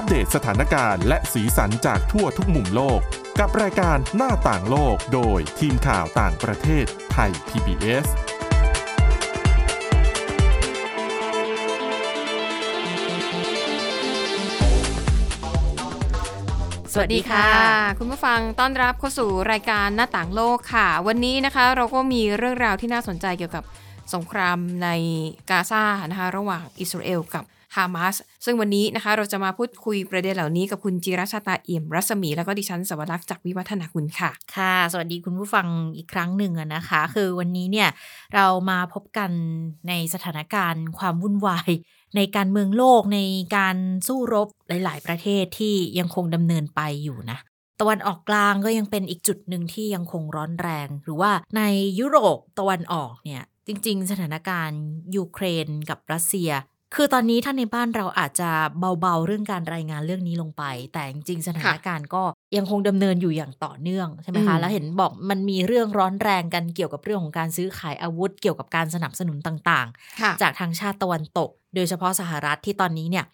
อัปเดตสถานการณ์และสีสันจากทั่วทุกมุมโลก กับรายการหน้าต่างโลกโดยทีมข่าวต่างประเทศไทย PBS สวัสดีค่ะ คุณผู้ฟังต้อนรับเข้าสู่รายการหน้าต่างโลกค่ะ วันนี้นะคะ เราก็มีเรื่องราวที่น่าสนใจเกี่ยวกับสงครามในกาซานะคะระหว่างอิสราเอลกับ ฮามาสซึ่งวันนี้นะคะเราจะมาพูดคุยประเด็นเหล่านี้กับคุณจิรชาตาเอี่ยมรัศมี แล้วก็ดิฉันสวรักษ์จากวิวัฒนาคุณค่ะ ค่ะ สวัสดีคุณผู้ฟังอีกครั้งหนึ่งนะคะ คือวันนี้เนี่ยเรามาพบกันในสถานการณ์ความวุ่นวายในการเมืองโลกในการสู้รบหลาย ๆ ประเทศที่ยังคงดำเนินไปอยู่นะตะวันออกกลางก็ยังเป็นอีกจุดหนึ่งที่ยังคงร้อนแรง หรือว่าในยุโรปตะวันออกเนี่ยจริง ๆ สถานการณ์ยูเครนกับรัสเซีย คือตอนนี้ถ้าในบ้านเราอาจจะเบาๆเรื่องการรายงานเรื่องนี้ลงไป แต่จริงๆสถานการณ์ก็ยังคงดำเนินอยู่อย่างต่อเนื่องใช่ไหมคะอืมแล้วเห็นบอกมันมีเรื่องร้อนแรงกันเกี่ยวกับเรื่องของการซื้อขายอาวุธ เกี่ยวกับการสนับสนุนต่างค่ะๆจากทางชาติตะวันตก โดยเฉพาะสหรัฐที่ตอนนี้เนี่ย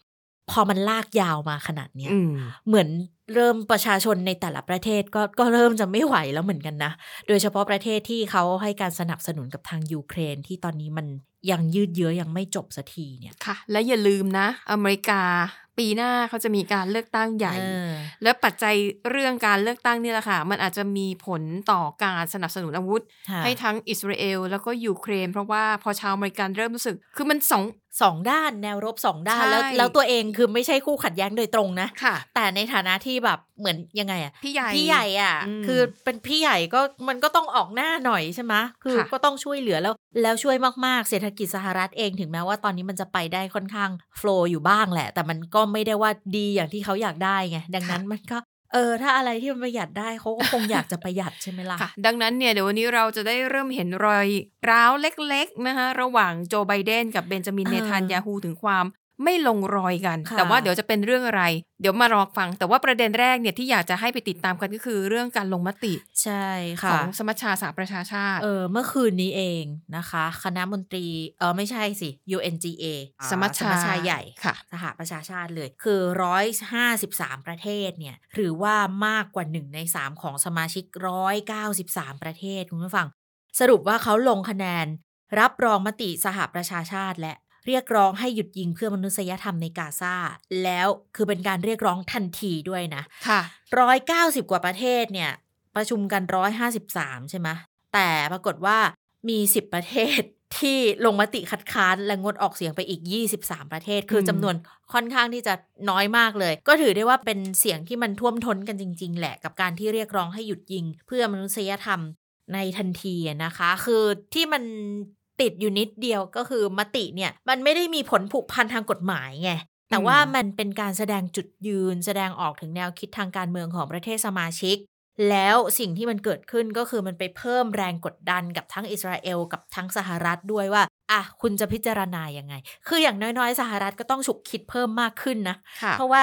พอมันลากยาวมาขนาดเนี้ยอืมเหมือน เริ่มประชาชนในแต่ละประเทศก็ก็เริ่มจะไม่ไหวแล้วเหมือนกันนะ โดยเฉพาะประเทศที่เขาให้การสนับสนุนกับทางยูเครนที่ตอนนี้มันยังยืดเยื้อยังไม่จบสักทีเนี่ยค่ะ และอย่าลืมนะ อเมริกาปีหน้าเขาจะมีการเลือกตั้งใหญ่เออและปัจจัยเรื่องการเลือกตั้งนี่แหละค่ะ มันอาจจะมีผลต่อการสนับสนุนอาวุธค่ะให้ทั้งอิสราเอลแล้วก็ยูเครน เพราะว่าพอชาวอเมริกันเริ่มรู้สึก คือมันสอง สองด้านแนวรบสองด้านใช่แล้วแล้วตัวเองคือไม่ใช่คู่ขัดแย้งโดยตรงนะค่ะแต่ในฐานะที่แบบเหมือนยังไงอะพี่ใหญ่พี่ใหญ่อะอืมคือเป็นพี่ใหญ่ก็มันก็ต้องออกหน้าหน่อยใช่ไหมคือค่ะก็ต้องช่วยเหลือแล้ว แล้วช่วยมากๆเศรษฐกิจสหรัฐเองถึงแม้ว่าตอนนี้มันจะไปได้ค่อนข้างโฟล์อยู่บ้างแหละ แต่มันก็ไม่ได้ว่าดีอย่างที่เขาอยากได้ไงดังนั้นมันก็ เออถ้าอะไรที่มันประหยัดได้เขาก็คงอยากจะประหยัดใช่ไหมล่ะค่ะ ดังนั้นเนี่ยเดี๋ยววันนี้เราจะได้เริ่มเห็นรอยร้าวเล็กๆนะคะระหว่างโจไบเดนกับเบนจามินเออเนทันยาฮูถึงความ ไม่ลงรอยกันค่ะแต่ว่าเดี๋ยวจะเป็นเรื่องอะไร เดี๋ยวมารอฟัง แต่ว่าประเด็นแรกเนี่ยที่อยากจะให้ไปติดตามกันก็คือเรื่องการลงมติ ใช่ขค่ะองสมัชชาสหประชาชาติ เออเมื่อคืนนี้เองนะคะ คณะมนตรีเออไม่ใช่สิ UNGA สมัชชาสมัชชาใหญ่ค่ะสหประชาชาติเลย คือ 153 ประเทศเนี่ยหรือว่ามากกว่า 1 ใน 3 ของสมาชิก 193 ประเทศคุณผู้ฟัง สรุปว่าเขาลงคะแนนรับรองมติสหประชาชาติและ เรียกร้องให้หยุดยิงเพื่อมนุษยธรรมในกาซาแล้วคือเป็นการเรียกร้องทันทีด้วยนะค่ะร้อยเก้าสิบกว่าประเทศเนี่ย ประชุมกันร้อยห้าสิบสามใช่ไหมแต่ปรากฏว่ามีสิบประเทศที่ลงมติคัดค้านและงดออกเสียงไปอีก 23 ประเทศ คืออมจำนวนค่อนข้างที่จะน้อยมากเลย ก็ถือได้ว่าเป็นเสียงที่มันท่วมท้นกันจริง ๆ แหละ กับการที่เรียกร้องให้หยุดยิง เพื่อมนุษยธรรมในทันทีอะนะคะ คือที่มัน ติดอยู่นิดเดียวก็คือมติเนี่ย มันไม่ได้มีผลผูกพันทางกฎหมายไงแต่ว่ามันเป็นการแสดงจุดยืนแสดงออกถึงแนวคิดทางการเมืองของประเทศสมาชิก แล้วสิ่งที่มันเกิดขึ้นก็คือมันไปเพิ่มแรงกดดันกับทั้งอิสราเอลกับทั้งสหรัฐด้วยว่าอะคุณจะพิจารณายังไง คืออย่างน้อยๆ สหรัฐก็ต้องฉุกคิดเพิ่มมากขึ้นนะค่ะเพราะว่า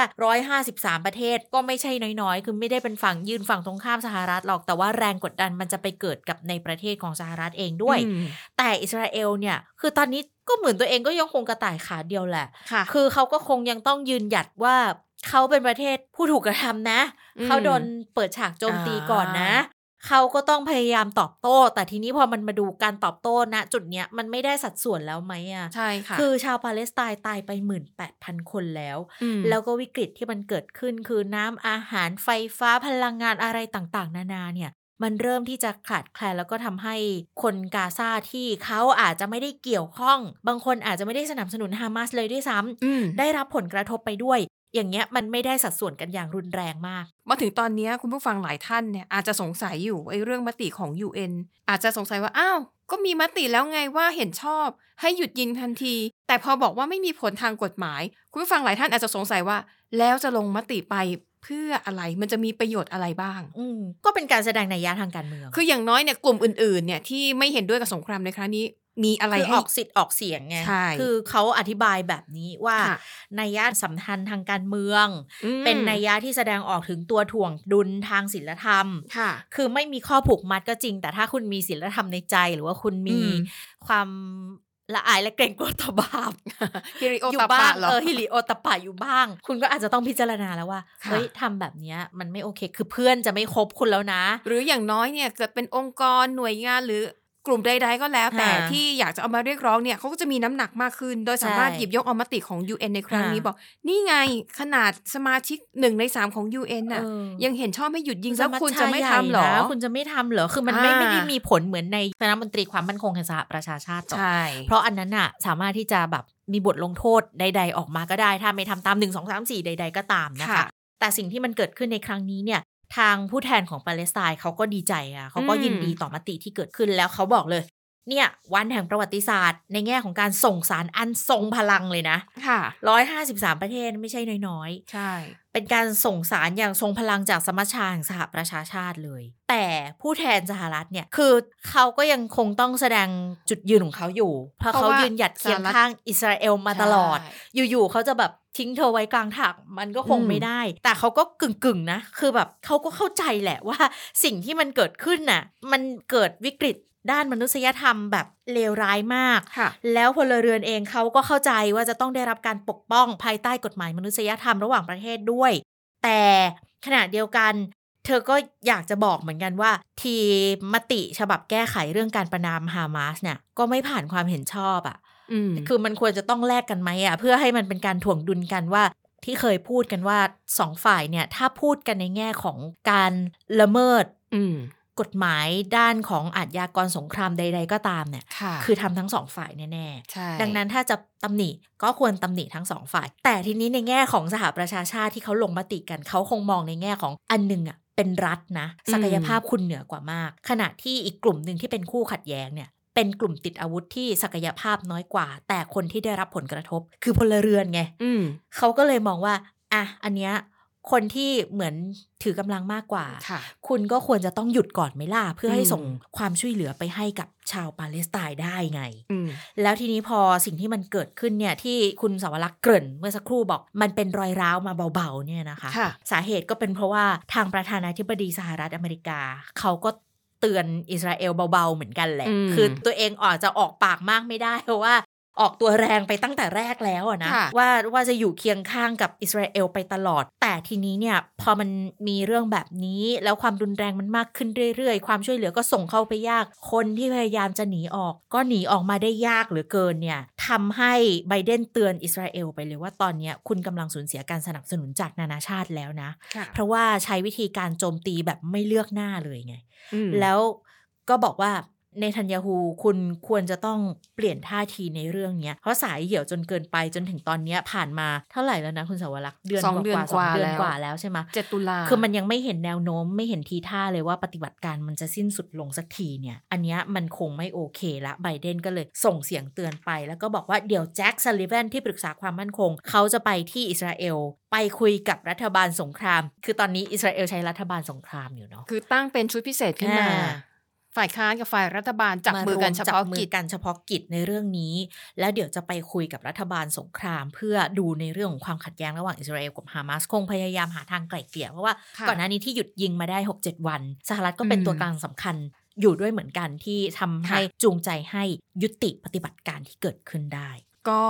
153 ประเทศก็ไม่ใช่น้อยๆ คือไม่ได้เป็นฝั่งยืนฝั่งตรงข้ามสหรัฐหรอก แต่ว่าแรงกดดันมันจะไปเกิดกับในประเทศของสหรัฐเองด้วยอืมแต่อิสราเอลเนี่ย คือตอนนี้ก็เหมือนตัวเองก็ยังคงกระต่ายขาเดียวแหละค่ะคือเขาก็คงยังต้องยืนหยัดว่า เขาเป็นประเทศผู้ถูกกระทำนะอืมเขาโดนเปิดฉากโจมตีอ่าก่อนนะ เขาก็ต้องพยายามตอบโต้ แต่ทีนี้พอมันมาดูการตอบโต้ณจุดเนี้ยมันไม่ได้สัดส่วนแล้วไหมอะใช่ค่ะคือชาวปาเลสไตน์ตายไปหมื่นแปดพันคนแล้วมแล้วก็วิกฤตที่มันเกิดขึ้นคือน้ำอาหารไฟฟ้าพลังงานอะไรต่างๆ นานาเนี่ยมันเริ่มที่จะขาดแคลนแล้วก็ทำให้คนกาซาที่เขาอาจจะไม่ได้เกี่ยวข้อง บางคนอาจจะไม่ได้สนับสนุนฮามาสเลยด้วยซ้ำอืมได้รับผลกระทบไปด้วย อย่างเงี้ยมันไม่ได้สัดส่วนกันอย่างรุนแรงมาก มาถึงตอนเนี้ยคุณผู้ฟังหลายท่านเนี่ยอาจจะสงสัยอยู่ไอ้เรื่องมติของ UN อาจจะสงสัยว่าอ้าวก็มีมติแล้วไงว่าเห็นชอบ ให้หยุดยิงทันที แต่พอบอกว่าไม่มีผลทางกฎหมาย คุณผู้ฟังหลายท่านอาจจะสงสัยว่า แล้วจะลงมติไปเพื่ออะไรมันจะมีประโยชน์อะไรบ้าง อืมก็เป็นการแสดงนัยยะทางการเมือง คืออย่างน้อยเนี่ยกลุ่มอื่นๆเนี่ยที่ไม่เห็นด้วยกับสงครามในครั้งนี้ มีอะไรคือให้ออกสิทธิ์ออกเสียงไงใช่คือเขาอธิบายแบบนี้ว่าค่ะนัยยะสำคัญทางการเมืองอืมเป็นนัยยะที่แสดงออกถึงตัวถ่วงดุลทางศีลธรรมค่ะ คือไม่มีข้อผูกมัดก็จริง แต่ถ้าคุณมีศีลธรรมในใจ หรือว่าคุณมีอืมความละอายและเกรงกลัวต่อบาปฮิริโออยู่ตาบ้าปะงเหรอเออฮิริโอตะปะอยู่บ้าง คุณก็อาจจะต้องพิจารณาแล้วว่าค่ะเฮ้ยทำแบบเนี้ยมันไม่โอเค คือเพื่อนจะไม่คบคุณแล้วนะ หรืออย่างน้อยเนี่ยจะเป็นองค์กรหน่วยงานหรือ กลุ่มใดๆก็แล้ว แต่ค่ะที่อยากจะเอามาเรียกร้องเนี่ยเขาก็จะมีน้ำหนักมากขึ้น โดยสามารถใช่หยิบยกเอามติของ UN ในครั้งนี้ค่ะบอก นี่ไงขนาดสมาชิกหนึ่งในสามของ UN น่ะเออยังเห็นชอบให้หยุดยิงสแล้วมัชคุณจะไม่ชาทำใญ่เหรอนะคุณจะไม่ทำเหรอ คือมันไม่อ่าไม่ได้มีผลเหมือนในคณะมนตรีความมั่นคงแห่งสหประชาชาติหรอกใช่เพราะอันนั้นน่ะสามารถที่จะแบบมีบทลงโทษใด ๆ ออกมาก็ได้ ถ้าไม่ทำตามหนึ่งสองสามสี่ใด ๆ ก็ตามนะคะค่ะแต่สิ่งที่มันเกิดขึ้นในครั้งนี้เนี่ย ทางผู้แทนของปาเลสไตน์เขาก็ดีใจอะเขาก็ยินดีต่อมติที่เกิดขึ้นแล้วเขาบอกเลย เนี่ยวันแห่งประวัติศาสตร์ ในแง่ของการส่งสารอันทรงพลังเลยนะ ค่ะร้อยห้าสิบสามประเทศไม่ใช่น้อยๆ ใช่ เป็นการส่งสารอย่างทรงพลังจากสมัชชาแห่งสหประชาชาติเลย แต่ผู้แทนสหรัฐเนี่ย คือเขาก็ยังคงต้องแสดงจุดยืนของเขาอยู่ เพราะเพราะเขาว่ายืนหยัดเคียงสหรัฐข้างอิสราเอลมาตลอดใช่อยู่ๆเขาจะแบบทิ้งเธอไว้กลางถักมันก็คงอืมไม่ได้ แต่เขาก็กึ่งๆนะ คือแบบเขาก็เข้าใจแหละว่า สิ่งที่มันเกิดขึ้นน่ะ มันเกิดวิกฤต ด้านมนุษยธรรมแบบเลวร้ายมากค่ะแล้วพลเรือนเองเขาก็เข้าใจว่าจะต้องได้รับการปกป้องภายใต้กฎหมายมนุษยธรรมระหว่างประเทศด้วย แต่ขณะเดียวกันเธอก็อยากจะบอกเหมือนกันว่า ทีมติฉบับแก้ไขเรื่องการประนามฮามาสเนี่ยก็ไม่ผ่านความเห็นชอบอะ่ะอืมคือมันควรจะต้องแลกกันไหมอะ่ะ เพื่อให้มันเป็นการถ่วงดุลกันว่า ที่เคยพูดกันว่าสองฝ่ายเนี่ย ถ้าพูดกันในแง่ของการละเมิดอืม กฎหมายด้านของอาชญากรสงครามใด ๆ ก็ตามเนี่ยค่ะคือทำทั้งสองฝ่ายแน่ๆใช่ดังนั้นถ้าจะตำหนิก็ควรตำหนิทั้งสองฝ่าย แต่ทีนี้ในแง่ของสหประชาชาติที่เขาลงมติกันเขาคงมองในแง่ของอันหนึ่งอะเป็นรัฐนะศักยภาพคุณเหนือกว่ามาก ขณะที่อีกกลุ่มหนึ่งที่เป็นคู่ขัดแย้งเนี่ยเป็นกลุ่มติดอาวุธที่ศักยภาพน้อยกว่า แต่คนที่ได้รับผลกระทบ คือพลเรือนไงอืมเขาก็เลยมองว่าอะอันเนี้ย คนที่เหมือนถือกำลังมากกว่าค่ะคุณก็ควรจะต้องหยุดก่อนไหมล่ะ เพื่อให้อืมส่งความช่วยเหลือไปให้กับชาวปาเลสไตน์ได้ไงอืมแล้วทีนี้พอสิ่งที่มันเกิดขึ้นเนี่ยที่คุณสาวรักษ์เกริ่นเมื่อสักครู่บอกมันเป็นรอยร้าวมาเบาๆเนี่ยนะคะค่ะสาเหตุก็เป็นเพราะว่าทางประธานาธิบดีสหรัฐอเมริกา เขาก็เตือนอิสราเอลเบาๆเหมือนกันแหละอืมคือตัวเองอาจจะออกปากมากไม่ได้เพราะว่า ออกตัวแรงไปตั้งแต่แรกแล้วอะนะค่ะว่าว่าจะอยู่เคียงข้างกับอิสราเอลไปตลอด แต่ทีนี้เนี่ยพอมันมีเรื่องแบบนี้แล้วความรุนแรงมันมากขึ้นเรื่อยๆ ความช่วยเหลือก็ส่งเข้าไปยาก คนที่พยายามจะหนีออก ก็หนีออกมาได้ยากเหลือเกินเนี่ยทำให้ไบเดนเตือนอิสราเอลไปเลยว่าตอนเนี้ยคุณกำลังสูญเสียการสนับสนุนจากนานาชาติแล้วนะค่ะเพราะว่าใช้วิธีการโจมตีแบบไม่เลือกหน้าเลยไงอืมแล้วก็บอกว่า เนทันยาฮูคุณควรจะต้องเปลี่ยนท่าทีในเรื่องเนี้ย เพราะสายเหี่ยวจนเกินไปจนถึงตอนเนี้ยผ่านมาเท่าไหร่แล้วนะคุณสาวรักษ์เดือนสองเดือนว่าๆสองเดือนกว่าแล้วกว่าแล้วใช่ไหมเจ็ดตุลาคือมันยังไม่เห็นแนวโน้มไม่เห็นทีท่าเลยว่าปฏิบัติการมันจะสิ้นสุดลงสักทีเนี่ย อันเนี้ยมันคงไม่โอเคละไบเดนก็เลยส่งเสียงเตือนไป แล้วก็บอกว่าเดี๋ยวแจ็คซัลลิแวนที่ปรึกษาความมั่นคง เขาจะไปที่อิสราเอลไปคุยกับรัฐบาลสงคราม คือตอนนี้อิสราเอลใช้รัฐบาลสงครามอยู่เนาะคือตั้งเป็นชุดพิเศษขึ้นมาอ่า ฝ่ายค้านกับฝ่ายรัฐบาลจับมือกันเฉจับพาะมืกิอจกันเฉพาะกิจในเรื่องนี้ แล้วเดี๋ยวจะไปคุยกับรัฐบาลสงคราม เพื่อดูในเรื่องของความขัดแย้งระหว่างอิสราเอลกับฮามาสคงพยายามหาทางไกล่เกลี่ยเพราะว่าค่ะก่อนหน้านี้ที่หยุดยิงมาได้ 6-7 วัน สหรัฐก็เป็นอืมตัวกลางสำคัญอยู่ด้วยเหมือนกันที่ทำให้ค่ะจูงใจให้ยุติปฏิบัติการที่เกิดขึ้นได้ ก็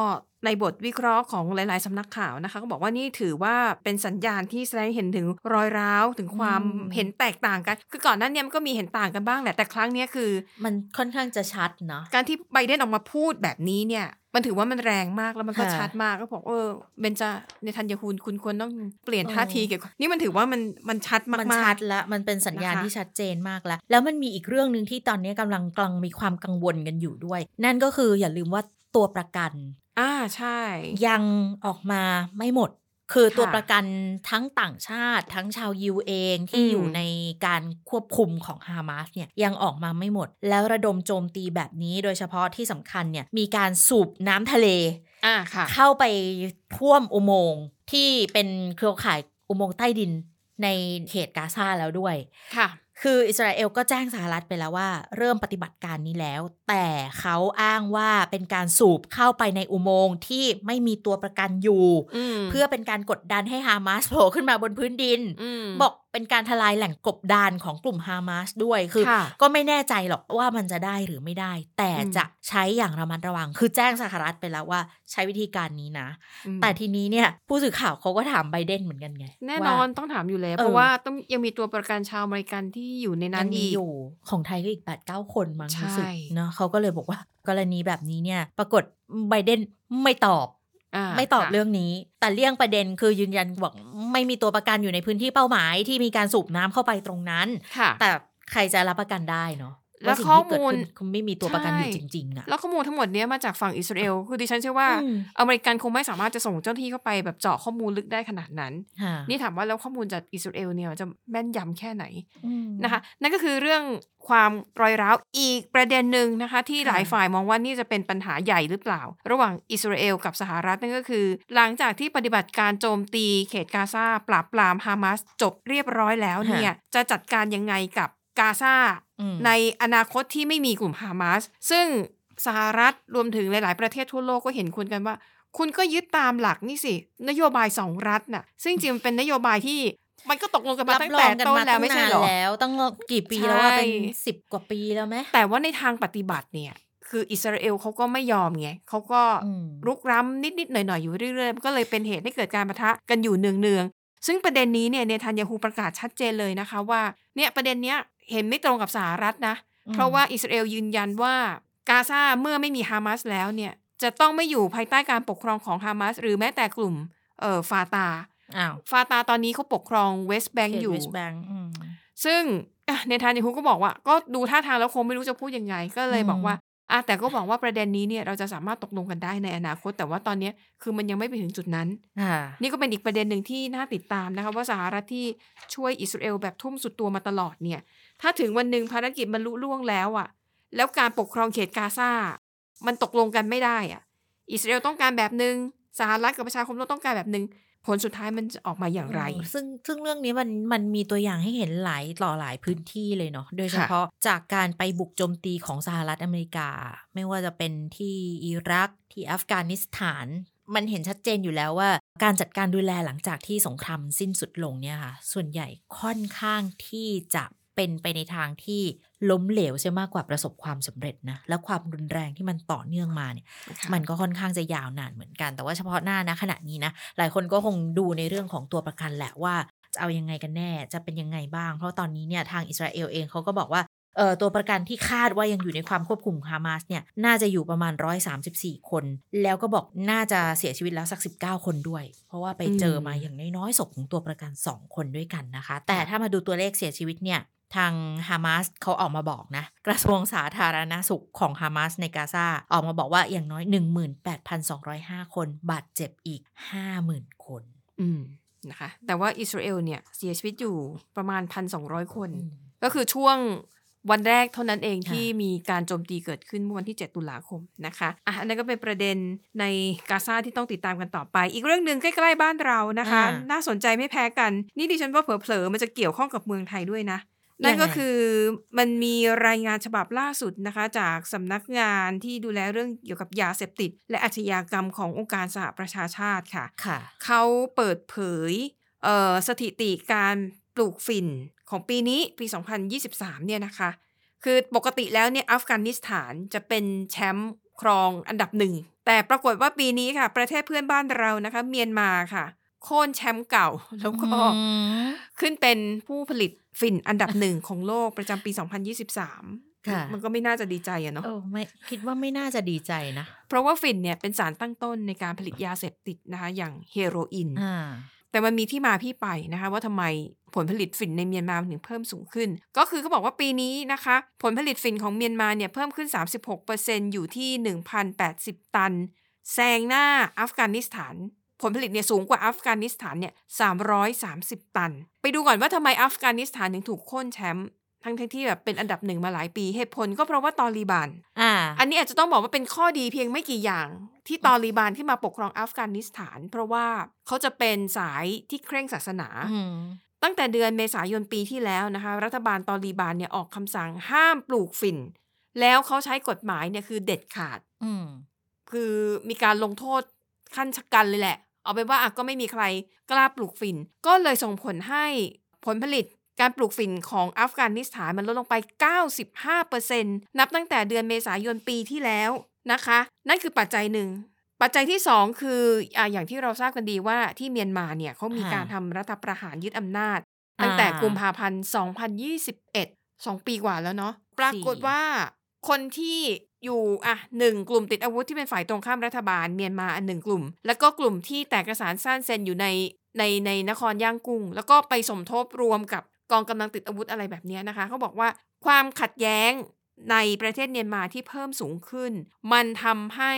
ในบทวิเคราะห์ของหลาย ๆ สำนักข่าวนะคะ ก็บอกว่านี่ถือว่าเป็นสัญญาณที่แสดงให้เห็นถึงรอยร้าวถึงความอืมเห็นแตกต่างกัน คือก่อนหน้านี้มันก็มีเห็นต่างกันบ้างแหละแต่ครั้งเนี้ยคือ มันค่อนข้างจะชัดเนาะการที่ไบเดนออกมาพูดแบบนี้เนี่ยมันถือว่ามันแรงมากแล้วมันก็ค่ะชัดมากก็บอกเออเบนจะในทันยาคุณคุณควรต้องเปลี่ยนเออท่าทีเกี่ยวกับนี่มันถือว่ามันมันชัดมากมันๆชัดแล้วมันเป็นสัญญาณนะคะที่ชัดเจนมากแล้ว แล้วมันมีอีกเรื่องหนึ่งที่ตอนนี้กำลังกำลังมีความกังวลกันอยู่ด้วย นั่นก็คืออย่าลืมว่า ตัวประกันอ่าใช่ ยังออกมาไม่หมด คือค่ะตัวประกันทั้งต่างชาติ ทั้งชาวยิวเองที่อืมอยู่ในการควบคุมของฮามาสเนี่ยยังออกมาไม่หมด แล้วระดมโจมตีแบบนี้โดยเฉพาะที่สำคัญเนี่ยมีการสูบน้ำทะเลอ่าค่ะ เข้าไปท่วมอุโมงค์ที่เป็นเครือข่ายอุโมงค์ใต้ดินในเขตกาซาแล้วด้วยค่ะ คืออิสราเอลก็แจ้งสหรัฐไปแล้วว่า เริ่มปฏิบัติการนี้แล้ว แต่เขาอ้างว่าเป็นการสูบเข้าไปในอุโมงค์ที่ไม่มีตัวประกันอยู่อืมเพื่อเป็นการกดดันให้ฮามาสโผล่ขึ้นมาบนพื้นดินมบอกเป็นการทลายแหล่งกบดานของกลุ่มฮามาสด้วยคือค่ะก็ไม่แน่ใจหรอกว่ามันจะได้หรือไม่ได้ แต่อืมจะใช้อย่างระมัดระวัง คือแจ้งสหรัฐไปแล้วว่าใช้วิธีการนี้นะอืมแต่ทีนี้เนี่ย ผู้สื่อข่าวเขาก็ถามไบเดนเหมือนกันไง แน่นอนว่าต้องถามอยู่แล้วเออเพราะว่าต้องยังมีตัวประกันชาวอเมริกันที่อยู่ในนั้นยังมีอีกอยู่ของไทยก็อีกแปดเก้าคนมั้งใช่รู้สึกเนาะเขาก็เลยบอกว่ากรณีแบบนี้เนี่ย ปรากฏไบเดนไม่ตอบา ไม่ตอบค่ะเรื่องนี้ แต่เลี่ยงประเด็นคือยืนยันบอกไม่มีตัวประกันอยู่ในพื้นที่เป้าหมายที่มีการสูบน้ำเข้าไปตรงนั้นค่ะแต่ใครจะรับประกันได้เนาะ แล้วสิ่งข้อที่เกิดมูลขึ้นคือไม่มีตัวประกันอยู่ใช่จริงๆอะแล้วข้อมูลทั้งหมดเนี้ยมาจากฝั่งอิสราเอลคือดิฉันเชื่อว่าอืมอเมริกันคงไม่สามารถจะส่งเจ้าหน้าที่เข้าไปแบบเจาะข้อมูลลึกได้ขนาดนั้นค่ะนี่ถามว่าแล้วข้อมูลจากอิสราเอลเนี่ยจะแม่นยำแค่ไหนอืมนะคะ นั่นก็คือเรื่องความรอยร้าวอีกประเด็นหนึ่งนะคะ ที่ค่ะหลายฝ่ายมองว่านี่จะเป็นปัญหาใหญ่หรือเปล่า ระหว่างอิสราเอลกับสหรัฐนั่นก็คือ หลังจากที่ปฏิบัติการโจมตีเขตกาซาปราบปรามฮามาสจบเรียบร้อยแล้วเนี่ยจะจัดการยังไงกับ กาซาอืมในอนาคตที่ไม่มีกลุ่มฮามาสซึ่งสหรัฐรวมถึงหลาย ๆ ประเทศทั่วโลกก็เห็นควรกันว่า คุณก็ยึดตามหลักนี่สิ นโยบายสองรัฐน่ะ ซึ่งจริงๆมันเป็นนโยบายที่มันก็ตกลงกันมารับตั้งรแต่องกันต้นมาแล้วตั้งไม่ใช่นานเหรอแล้วตั้งกี่ปีแล้วว่าใช่เป็นสิบกว่าปีแล้วไหมแต่ว่าในทางปฏิบัติเนี่ยคืออิสราเอลเขาก็ไม่ยอมไงเขาก็อืมรุกร้ำนิด ๆ หน่อย ๆ อยู่เรื่อยๆก็เลยเป็นเหตุให้เกิดการปะทะกันอยู่เนือง ๆ ซึ่งประเด็นนี้เนี่ยเนทันยาฮูประกาศชัดเจนเลยนะคะว่าเนี่ยประเด็นเนี้ย เห็นไม่ตรงกับสหรัฐนะอืมเพราะว่าอิสราเอลยืนยันว่ากาซาเมื่อไม่มีฮามาสแล้วเนี่ยจะต้องไม่อยู่ภายใต้การปกครองของฮามาสหรือแม้แต่กลุ่มเอ่อฟาตาอ้าวฟาตาตอนนี้เขาปกครองเวสต์แบงเขก์ตอยู่เวสต์แบงค์อืมซึ่งอะเนทันยาฮูก็บอกว่า ก็ดูท่าทางแล้วคงไม่รู้จะพูดยังไง ก็เลยอืมบอกว่าอะแต่ก็บอกว่าประเด็นนี้เนี่ยเราจะสามารถตกลงกันได้ในอนาคต แต่ว่าตอนเนี้ยคือมันยังไม่ไปถึงจุดนั้นค่ะนี่ก็เป็นอีกประเด็นหนึ่งที่น่าติดตามนะคะว่าสหรัฐที่ช่วยอิสราเอลแบบทุ่มสุดตัวมาตลอดเนี่ย ถ้าถึงวันหนึ่งภารกิจมันลุล่วงแล้วอะ่ะ แล้วการปกครองเขตกาซา มันตกลงกันไม่ได้อะ่ะ อิสราเอลต้องการแบบหนึ่งสหรัฐกับประชาคมโลกต้องการแบบหนึ่งผลสุดท้ายมันจะออกมาอย่างไรอืมซึ่งซึ่งเรื่องนี้มันมันมีตัวอย่างให้เห็นหลายต่อหลายพื้นที่เลยเนาะ โดยเฉพาะจากการไปบุกโจมตีของสหรัฐอเมริกา ไม่ว่าจะเป็นที่อิรักที่อัฟกานิสถาน มันเห็นชัดเจนอยู่แล้วว่า การจัดการดูแลหลังจากที่สงครามสิ้นสุดลงเนี่ยค่ะ ส่วนใหญ่ค่อนข้างที่จะ เป็นไปในทางที่ล้มเหลวใช่มากกว่าประสบความสำเร็จนะ และความรุนแรงที่มันต่อเนื่องมาเนี่ย มันก็ค่อนข้างจะยาวนานเหมือนกัน แต่ว่าเฉพาะหน้านะขณะนี้นะ หลายคนก็คงดูในเรื่องของตัวประกันแหละว่าจะเอายังไงกันแน่ จะเป็นยังไงบ้าง เพราะตอนนี้เนี่ยทางอิสราเอลเองเขาก็บอกว่าเออตัวประกันที่คาดว่ายังอยู่ในความควบคุมของฮามาสเนี่ยน่าจะอยู่ประมาณ 134 คน แล้วก็บอกน่าจะเสียชีวิตแล้วสัก 19 คนด้วย เพราะว่าไปเจอมาอย่างน้อยๆศพของตัวประกัน 2 คนด้วยกันนะคะ แต่ถ้ามาดูตัวเลขเสียชีวิตเนี่ย ทางฮามาสเขาออกมาบอกนะ กระทรวงสาธารณสุขของฮามาสในกาซาออกมาบอกว่าอย่างน้อย 18,205 คนบาดเจ็บอีก 50,000 คน อืมนะคะ แต่ว่าอิสราเอลเนี่ยเสียชีวิตอยู่ประมาณ 1,200 คน ก็คือช่วงวันแรกเท่านั้นเองค่ะที่มีการโจมตีเกิดขึ้นเมื่อวันที่ 7 ตุลาคมนะคะอะอันนั้นก็เป็นประเด็นในกาซาที่ต้องติดตามกันต่อไป อีกเรื่องหนึ่งใกล้ๆบ้านเรานะคะอ่าน่าสนใจไม่แพ้กัน นี่ดิฉันว่าเผลอๆมันจะเกี่ยวข้องกับเมืองไทยด้วยนะยังไง นั่นก็คือมันมีรายงานฉบับล่าสุดนะคะ จากสำนักงานที่ดูแลเรื่องเกี่ยวกับยาเสพติด และอาชญากรรมขององค์การสหประชาชาติค่ะค่ะ เขาเปิดเผยเอ่อสถิติการปลูกฝิ่นของปีนี้ปี 2023 เนี่ยนะคะ คือปกติแล้วเนี่ยอัฟกานิสถานจะเป็นแชมป์ครองอันดับหนึ่ง แต่ปรากฏว่าปีนี้ค่ะ ประเทศเพื่อนบ้านเรานะคะ เมียนมาค่ะ โค่นแชมป์เก่า แล้วก็อืมขึ้นเป็นผู้ผลิตฝิ่นอันดับหนึ่งของโลกประจำปี 2023ค่ะมันก็ไม่น่าจะดีใจอะเนาะเออไม่คิดว่าไม่น่าจะดีใจนะ เพราะว่าฝิ่นเนี่ยเป็นสารตั้งต้นในการผลิตยาเสพติดนะคะ อย่างเฮโรอีนอ่าแต่มันมีที่มาที่ไปนะคะ ว่าทำไมผลผลิตฝิ่นในเมียนมาถึงเพิ่มสูงขึ้น ก็คือเขาบอกว่าปีนี้นะคะ ผลผลิตฝิ่นของเมียนมาเนี่ยเพิ่มขึ้น 36%อยู่ที่ 1,080 ตัน แซงหน้าอัฟกานิสถาน ผลผลิตเนี่ยสูงกว่าอัฟกานิสถานเนี่ย330 ตัน ไปดูก่อนว่าทำไมอัฟกานิสถานถึงถูกโค่นแชมป์ทั้งๆที่แบบเป็นอันดับหนึ่งมาหลายปีเหตุผลก็เพราะว่าตอลีบานอ่า อันนี้อาจจะต้องบอกว่าเป็นข้อดีเพียงไม่กี่อย่าง ที่ตอลีบานที่มาปกครองอัฟกานิสถาน เพราะว่าเขาจะเป็นสายที่เคร่งศาสนาอืมตั้งแต่เดือนเมษายนปีที่แล้วนะคะ รัฐบาลตอลีบานเนี่ยออกคำสั่งห้ามปลูกฝิ่น แล้วเขาใช้กฎหมายเนี่ยคือเด็ดขาดอืมคือมีการลงโทษขั้นชะกันเลยแหละ เอาเป็นว่าอะก็ไม่มีใครกล้าปลูกฝิ่น ก็เลยส่งผลให้ผลผลิตการปลูกฝิ่นของอัฟกานิสถานมันลดลงไป 95%นับตั้งแต่เดือนเมษายนปีที่แล้วนะคะ นั่นคือปัจจัยหนึ่ง ปัจจัยที่ 2 คืออ่าอย่างที่เราทราบกันดีว่าที่เมียนมาเนี่ยเขามีการทำรัฐประหารยึดอำนาจ ตั้งแต่กุมภาพันธ์ 2021 2 ปีกว่าแล้วเนาะ ปรากฏว่าคนที่ อยู่อะหนึ่งกลุ่มติดอาวุธที่เป็นฝ่ายตรงข้ามรัฐบาลเมียนมาอันหนึ่งกลุ่ม แล้วก็กลุ่มที่แตกกระสานสั้นเซนอยู่ในในในนครย่างกุ้ง แล้วก็ไปสมทบรวมกับกองกำลังติดอาวุธอะไรแบบนี้นะคะเขาบอกว่าความขัดแย้งในประเทศเมียนมาที่เพิ่มสูงขึ้น มันทำให้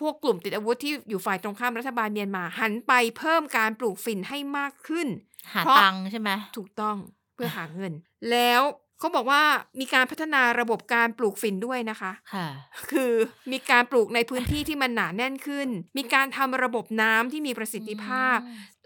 พวกกลุ่มติดอาวุธที่อยู่ฝ่ายตรงข้ามรัฐบาลเมียนมาหันไปเพิ่มการปลูกฝิ่นให้มากขึ้น หาเพราะตังค์ใช่ไหมถูกต้องเพื่อหาเงิน แล้ว เขาบอกว่ามีการพัฒนาระบบการปลูกฝิ่นด้วยนะคะ ค่ะ คือมีการปลูกในพื้นที่ที่มันหนาแน่นขึ้น มีการทำระบบน้ำที่มีประสิทธิภาพ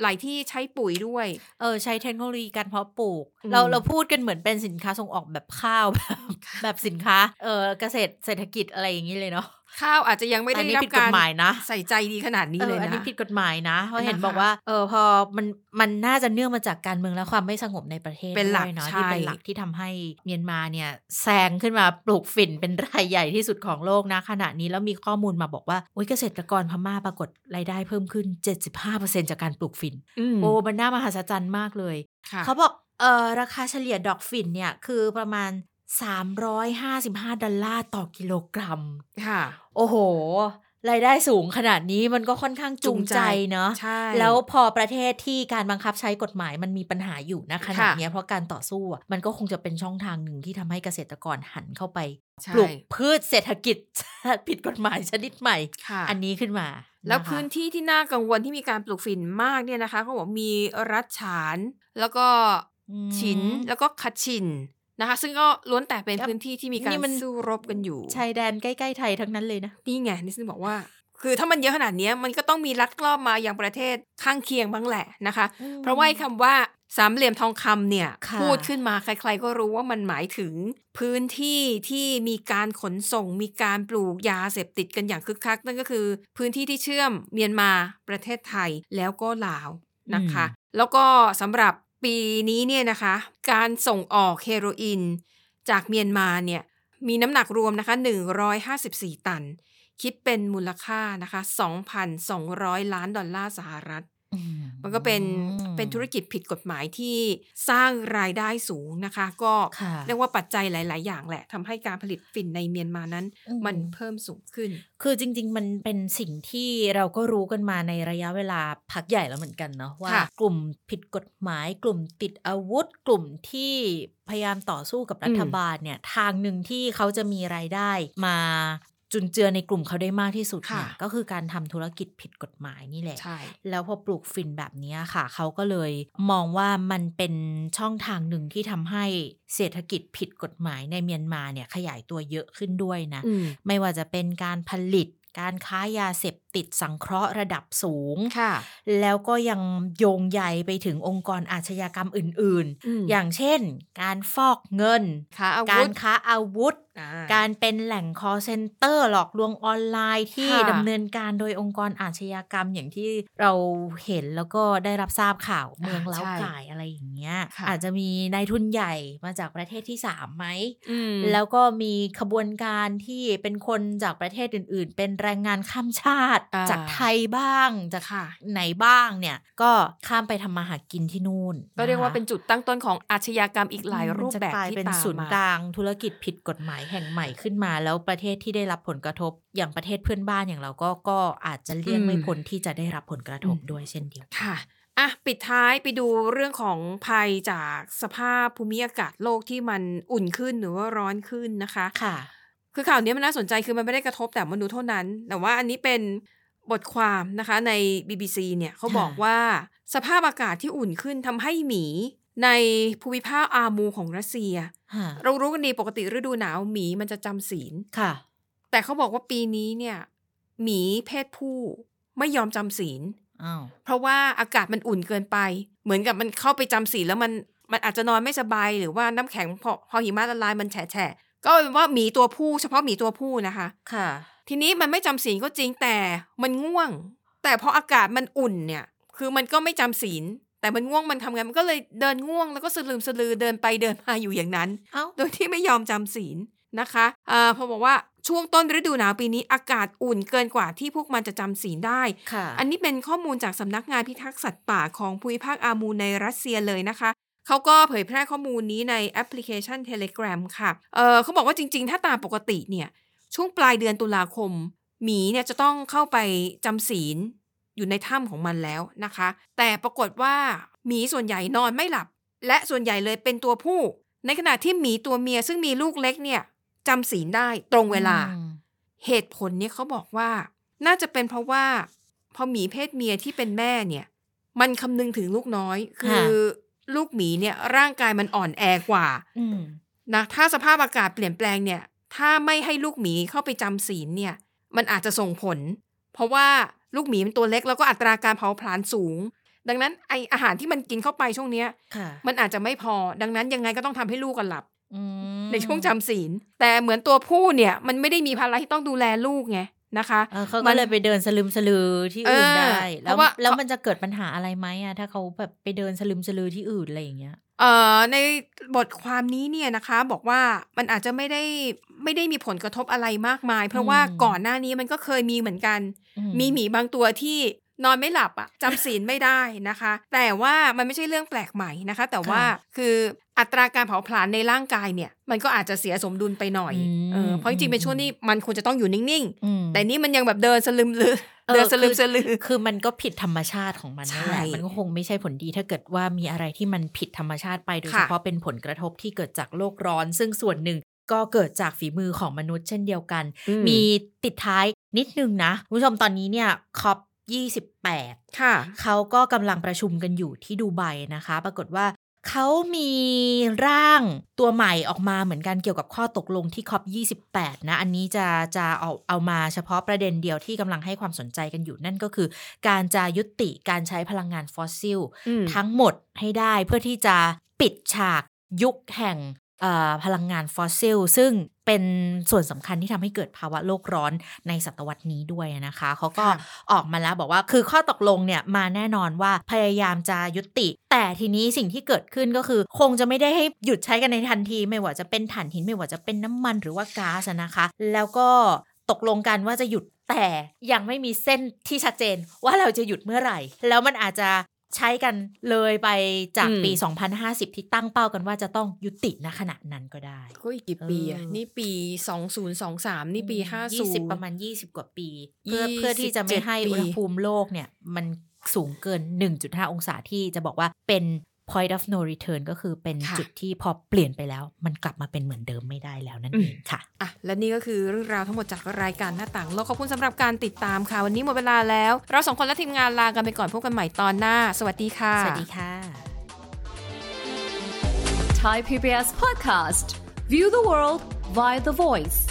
หลายที่ใช้ปุ๋ยด้วย เออ ใช้เทคโนโลยีการเพาะปลูก อืม เราเราพูดกันเหมือนเป็นสินค้าส่งออกแบบข้าวแบบแบบสินค้า เออเกษตรเศรษฐกิจอะไรอย่างนี้เลยเนาะ ข้าวอาจจะยังไม่อัได้นนี้รับผิดกกาฎรหมายนะใส่ใจดีขนาดนี้เอเลอยอันนะนี้ผิดกฎหมายนะเพราะเห็นนะคะบอกว่าเออพอมันมันน่าจะเนื่องมาจากการเมืองและความไม่สงบในประเทศเป็นหลักด้วยเนาะใช่ที่เป็นหลักที่ทำให้เมียนมาเนี่ยแซงขึ้นมาปลูกฝิ่นเป็นรายใหญ่ที่สุดของโลกนะขณะนี้แล้วมีข้อมูลมาบอกว่าโอ้ยเกษตรกรพม่าปรากฏรายได้เพิ่มขึ้น 75%จากการปลูกฝิ่นอืมโอ้มันน่ามหัศจรรย์มากเลยค่ะเขาบอกเออราคาเฉลี่ยดอกฝิ่นเนี่ยคือประมาณ 355 ดอลลาร์ต่อกิโลกรัม ค่ะ โอ้โห รายได้สูงขนาดนี้มันก็ค่อนข้างจูงใจเนาะ ใช่ แล้วพอประเทศที่การบังคับใช้กฎหมายมันมีปัญหาอยู่นะขณะค่ะเนี้ยเพราะการต่อสู้อะมันก็คงจะเป็นช่องทางหนึ่งที่ทำให้เกษตรกรหันเข้าไปใช่ปลูกพืชเศรษฐกิจผิดกฎหมายชนิดใหม่ค่ะอันนี้ขึ้นมา แล้วนะคะพื้นที่ที่น่ากังวลที่มีการปลูกฝิ่นมากเนี่ยนะคะเขาบอกมีรัฐฉาน แล้วก็อืมฉินแล้วก็คัดชิน นะคะ ซึ่งก็ล้วนแต่เป็นครับพื้นที่ที่มีการนี่มันสู้รบกันอยู่ชายแดนใกล้ๆไทยทั้งนั้นเลยนะนี่ไงนิสนบอกว่า คือถ้ามันเยอะขนาดเนี้ยมันก็ต้องมีลัดกลอบมาอย่างประเทศข้างเคียงบ้างแหละนะคะอืมเพราะว่าไอ้คำว่าสามเหลี่ยมทองคำเนี่ยค่ะพูดขึ้นมาใคร ๆ ก็รู้ว่ามันหมายถึงพื้นที่ที่มีการขนส่ง มีการปลูกยาเสพติดกันอย่างคึกคัก นั่นก็คือ พื้นที่ที่เชื่อมเมียนมาประเทศไทยแล้วก็ลาวนะคะ แล้วก็สำหรับ ปีนี้เนี่ยนะคะ การส่งออกเฮโรอีนจากเมียนมาเนี่ยมีน้ำหนักรวมนะคะ 154 ตัน คิดเป็นมูลค่านะคะ 2,200 ล้านดอลลาร์สหรัฐ มันก็เป็นเป็นธุรกิจผิดกฎหมายที่สร้างรายได้สูงนะคะ ก็ค่ะเรียกว่าปัจจัยหลาย ๆ อย่างแหละทำให้การผลิตฝิ่นในเมียนมานั้นอืมมันเพิ่มสูงขึ้น คือจริง ๆ มันเป็นสิ่งที่เราก็รู้กันมาในระยะเวลาพักใหญ่แล้วเหมือนกันเนาะว่าค่ะกลุ่มผิดกฎหมาย กลุ่มติดอาวุธ กลุ่มที่พยายามต่อสู้กับรัฐบาลเนี่ยทางหนึ่งที่เขาจะมีรายได้มา จุนเจือในกลุ่มเขาได้มากที่สุดเนี่ยค่ะก็คือการทำธุรกิจผิดกฎหมายนี่แหละใช่แล้วพอปลูกฝิ่นแบบนี้ค่ะ เขาก็เลยมองว่ามันเป็นช่องทางหนึ่งที่ทำให้เศรษฐกิจผิดกฎหมายในเมียนมาเนี่ยขยายตัวเยอะขึ้นด้วยนะอืมไม่ว่าจะเป็นการผลิต การค้ายาเสพติดสังเคราะห์ระดับสูง ค่ะ แล้วก็ยังโยงใยไปถึงองค์กรอาชญากรรมอื่นอืมๆ อย่างเช่น การฟอกเงิน ค้าอาการวุธค้าอาวุธ อ่า การเป็นแหล่ง call center หลอกลวงออนไลน์ที่ค่ะ ดำเนินการโดยองค์กรอาชญากรรมอย่างที่เราเห็นแล้วก็ได้รับทราบข่าวเมืองอ่าเล้าใช่ไก่อะไรอย่างเงี้ย ค่ะ อาจจะมีนายทุนใหญ่มาจากประเทศที่สามไหม อืม แล้วก็มีขบวนการที่เป็นคนจากประเทศอื่น ๆ เป็นแรงงานข้ามชาติอ่าจากไทยบ้างจากค่ะไหนบ้างเนี่ย ก็ข้ามไปทำมาหากินที่นู่น ก็เรียกว่าะคะเป็นจุดตั้งต้นของอาชญากรรมอีกหลายรูปแบบมันจะกลายที่เป็นตามศูนย์มากลาง ธุรกิจผิดกฎหมายแห่งใหม่ขึ้นมา แล้วประเทศที่ได้รับผลกระทบ อย่างประเทศเพื่อนบ้านอย่างเราก็ก็อาจจะเลี่ยงอืมไม่พ้นที่จะได้รับผลกระทบอืมด้วยเช่นเดียวกันค่ะอะปิดท้ายไปดูเรื่องของภัยจากสภาพภูมิอากาศโลกที่มันอุ่นขึ้นหรือว่าร้อนขึ้นนะคะ ค่ะ คือข่าวนี้มันน่าสนใจคือมันไม่ได้กระทบแต่มนุษย์เท่านั้น แต่ว่าอันนี้เป็นบทความนะคะใน BBC เนี่ยเขาบอกค่ะว่าสภาพอากาศที่อุ่นขึ้นทำให้หมีในภูมิภาคอามูของรัสเซียค่ะเรารู้กันดีปกติฤดูหนาวหมีมันจะจำศีลค่ะ แต่เขาบอกว่าปีนี้เนี่ยหมีเพศผู้ไม่ยอมจำศีลอ้าวเพราะว่าอากาศมันอุ่นเกินไป เหมือนกับมันเข้าไปจำศีลแล้วมันมันอาจจะนอนไม่สบายหรือว่าน้ำแข็งพอพอหิมะละลายมันแฉะแฉะ ก็เป็นว่าหมีตัวผู้เฉพาะหมีตัวผู้นะคะ ค่ะ ทีนี้มันไม่จำศีลก็จริงแต่มันง่วง แต่พออากาศมันอุ่นเนี่ย คือมันก็ไม่จำศีลแต่แต่มันง่วงมันทำไงมันก็เลยเดินง่วงแล้วก็สลืมสลือเดินไปเดินมาอยู่อย่างนั้น เอ้าโดยที่ไม่ยอมจำศีลนะคะอ่าพอบอกว่าช่วงต้นฤดูหนาวปีนี้อากาศอุ่นเกินกว่าที่พวกมันจะจำศีลได้ ค่ะ อันนี้เป็นข้อมูลจากสำนักงานพิทักษ์สัตว์ป่าของภูมิภาคอามูในรัสเซียเลยนะคะ เขาก็เผยแพร่ข้อมูลนี้ในแอปพลิเคชัน Telegram ค่ะเออเขาบอกว่าจริง ๆ ถ้าตามปกติเนี่ยช่วงปลายเดือนตุลาคม หมีเนี่ยจะต้องเข้าไปจำศีลอยู่ในถ้ำของมันแล้วนะคะ แต่ปรากฏว่าหมีส่วนใหญ่นอนไม่หลับ และส่วนใหญ่เลยเป็นตัวผู้ ในขณะที่หมีตัวเมียซึ่งมีลูกเล็กเนี่ยจำศีลได้ตรงเวลาอืมเหตุผลเนี่ยเขาบอกว่า น่าจะเป็นเพราะว่า พอหมีเพศเมียที่เป็นแม่เนี่ย มันคำนึงถึงลูกน้อย คือ ลูกหมีเนี่ยร่างกายมันอ่อนแอกว่าอืมนะถ้าสภาพอากาศเปลี่ยนแปลงเนี่ย ถ้าไม่ให้ลูกหมีเข้าไปจำศีลเนี่ย มันอาจจะส่งผล เพราะว่าลูกหมีมันตัวเล็กแล้วก็อัตราการเผาผลาญสูง ดังนั้นไออาหารที่มันกินเข้าไปช่วงเนี้ยค่ะมันอาจจะไม่พอ ดังนั้นยังไงก็ต้องทำให้ลูกกันหลับอืมในช่วงจำศีลแต่เหมือนตัวผู้เนี่ย มันไม่ได้มีภาระที่ต้องดูแลลูกไง นะคะเออเขามัก็นเลยไปเดินสลึมสลือที่อื่นเออได้เพแล้วราะว่าแล้วมันจะเกิดปัญหาอะไรไหมอะถ้าเขาแบบไปเดินสลึมสลือที่อื่นอะไรอย่างเงี้ยเอ่อในบทความนี้เนี่ยนะคะ บอกว่ามันอาจจะไม่ได้ไม่ได้มีผลกระทบอะไรมากมาย เพราะว่าอืมก่อนหน้านี้มันก็เคยมีเหมือนกันอืมีหมีบางตัวที่นอนไม่หลับอะจำศีลไม่ได้นะคะ แต่ว่ามันไม่ใช่เรื่องแปลกใหม่นะคะ แต่ว่าคือ อัตราการเผาผลาญในร่างกายเนี่ย มันก็อาจจะเสียสมดุลไปหน่อยอืมเออเพราะจริงๆเป็นช่วงที่มันควรจะต้องอยู่นิ่งอืมๆแต่นี่มันยังแบบเดินสลึมลือเออเดินสลึมคือสลือคือมันก็ผิดธรรมชาติของมันนั่นแหละใช่มันก็คงไม่ใช่ผลดีถ้าเกิดว่ามีอะไรที่มันผิดธรรมชาติไปโดยค่ะเฉพาะเป็นผลกระทบที่เกิดจากโลกร้อน ซึ่งส่วนหนึ่งก็เกิดจากฝีมือของมนุษย์เช่นเดียวกันอืมมีติดท้ายนิดนึงนะคุณผู้ชมตอนนี้เนี่ยคอป28 ค่ะ เขาก็กำลังประชุมกันอยู่ที่ดูไบนะคะ ปรากฏว่า เขามีร่างตัวใหม่ออกมาเหมือนกันเกี่ยวกับข้อตกลงที่คอป28 นะ อันนี้จะจะเอาเอามาเฉพาะประเด็นเดียวที่กำลังให้ความสนใจกันอยู่นั่นก็คือ การจะยุติการใช้พลังงานฟอสซิลอืมทั้งหมดให้ได้เพื่อที่จะปิดฉากยุคแห่งเอ่อ พลังงานฟอสซิล ซึ่งเป็นส่วนสำคัญที่ทำให้เกิดภาวะโลกร้อนในศตวรรษนี้ด้วยนะคะ เขาก็ค่ะออกมาแล้วบอกว่าคือข้อตกลงเนี่ยมาแน่นอนว่าพยายามจะยุติ แต่ทีนี้สิ่งที่เกิดขึ้นก็คือ คงจะไม่ได้ให้หยุดใช้กันในทันที ไม่ว่าจะเป็นถ่านหิน ไม่ว่าจะเป็นน้ำมันหรือว่าก๊าซอะนะคะ แล้วก็ตกลงกันว่าจะหยุดแต่ยังไม่มีเส้นที่ชัดเจนว่าเราจะหยุดเมื่อไหร่ แล้วมันอาจจะ ใช้กันเลยไปจากปีอืม2050 ที่ตั้งเป้ากันว่าจะต้องยุติณขณะนั้นก็ได้ ก็อีกกี่ปีอะเออนี่ปี 2023 นี่ปียี่สิบ50 ประมาณ 20 กว่าปี เพื่อ27เพื่อที่จะไม่ให้ปีอุณหภูมิโลกเนี่ย มันสูงเกิน 1.5 องศาที่จะบอกว่าเป็น point of no return ก็คือเป็นค่ะจุดที่พอเปลี่ยนไปแล้ว มันกลับมาเป็นเหมือนเดิมไม่ได้แล้วนั่นเองค่ะอะ และนี่ก็คือเรื่องราวทั้งหมดจากรายการหน้าต่างโลกขอบคุณสำหรับการติดตามค่ะ วันนี้หมดเวลาแล้ว เราสองคนและทีมงานลากันไปก่อนพบกันใหม่ตอนหน้า สวัสดีค่ะ สวัสดีค่ะ Thai PBS podcast. View the world via the voice.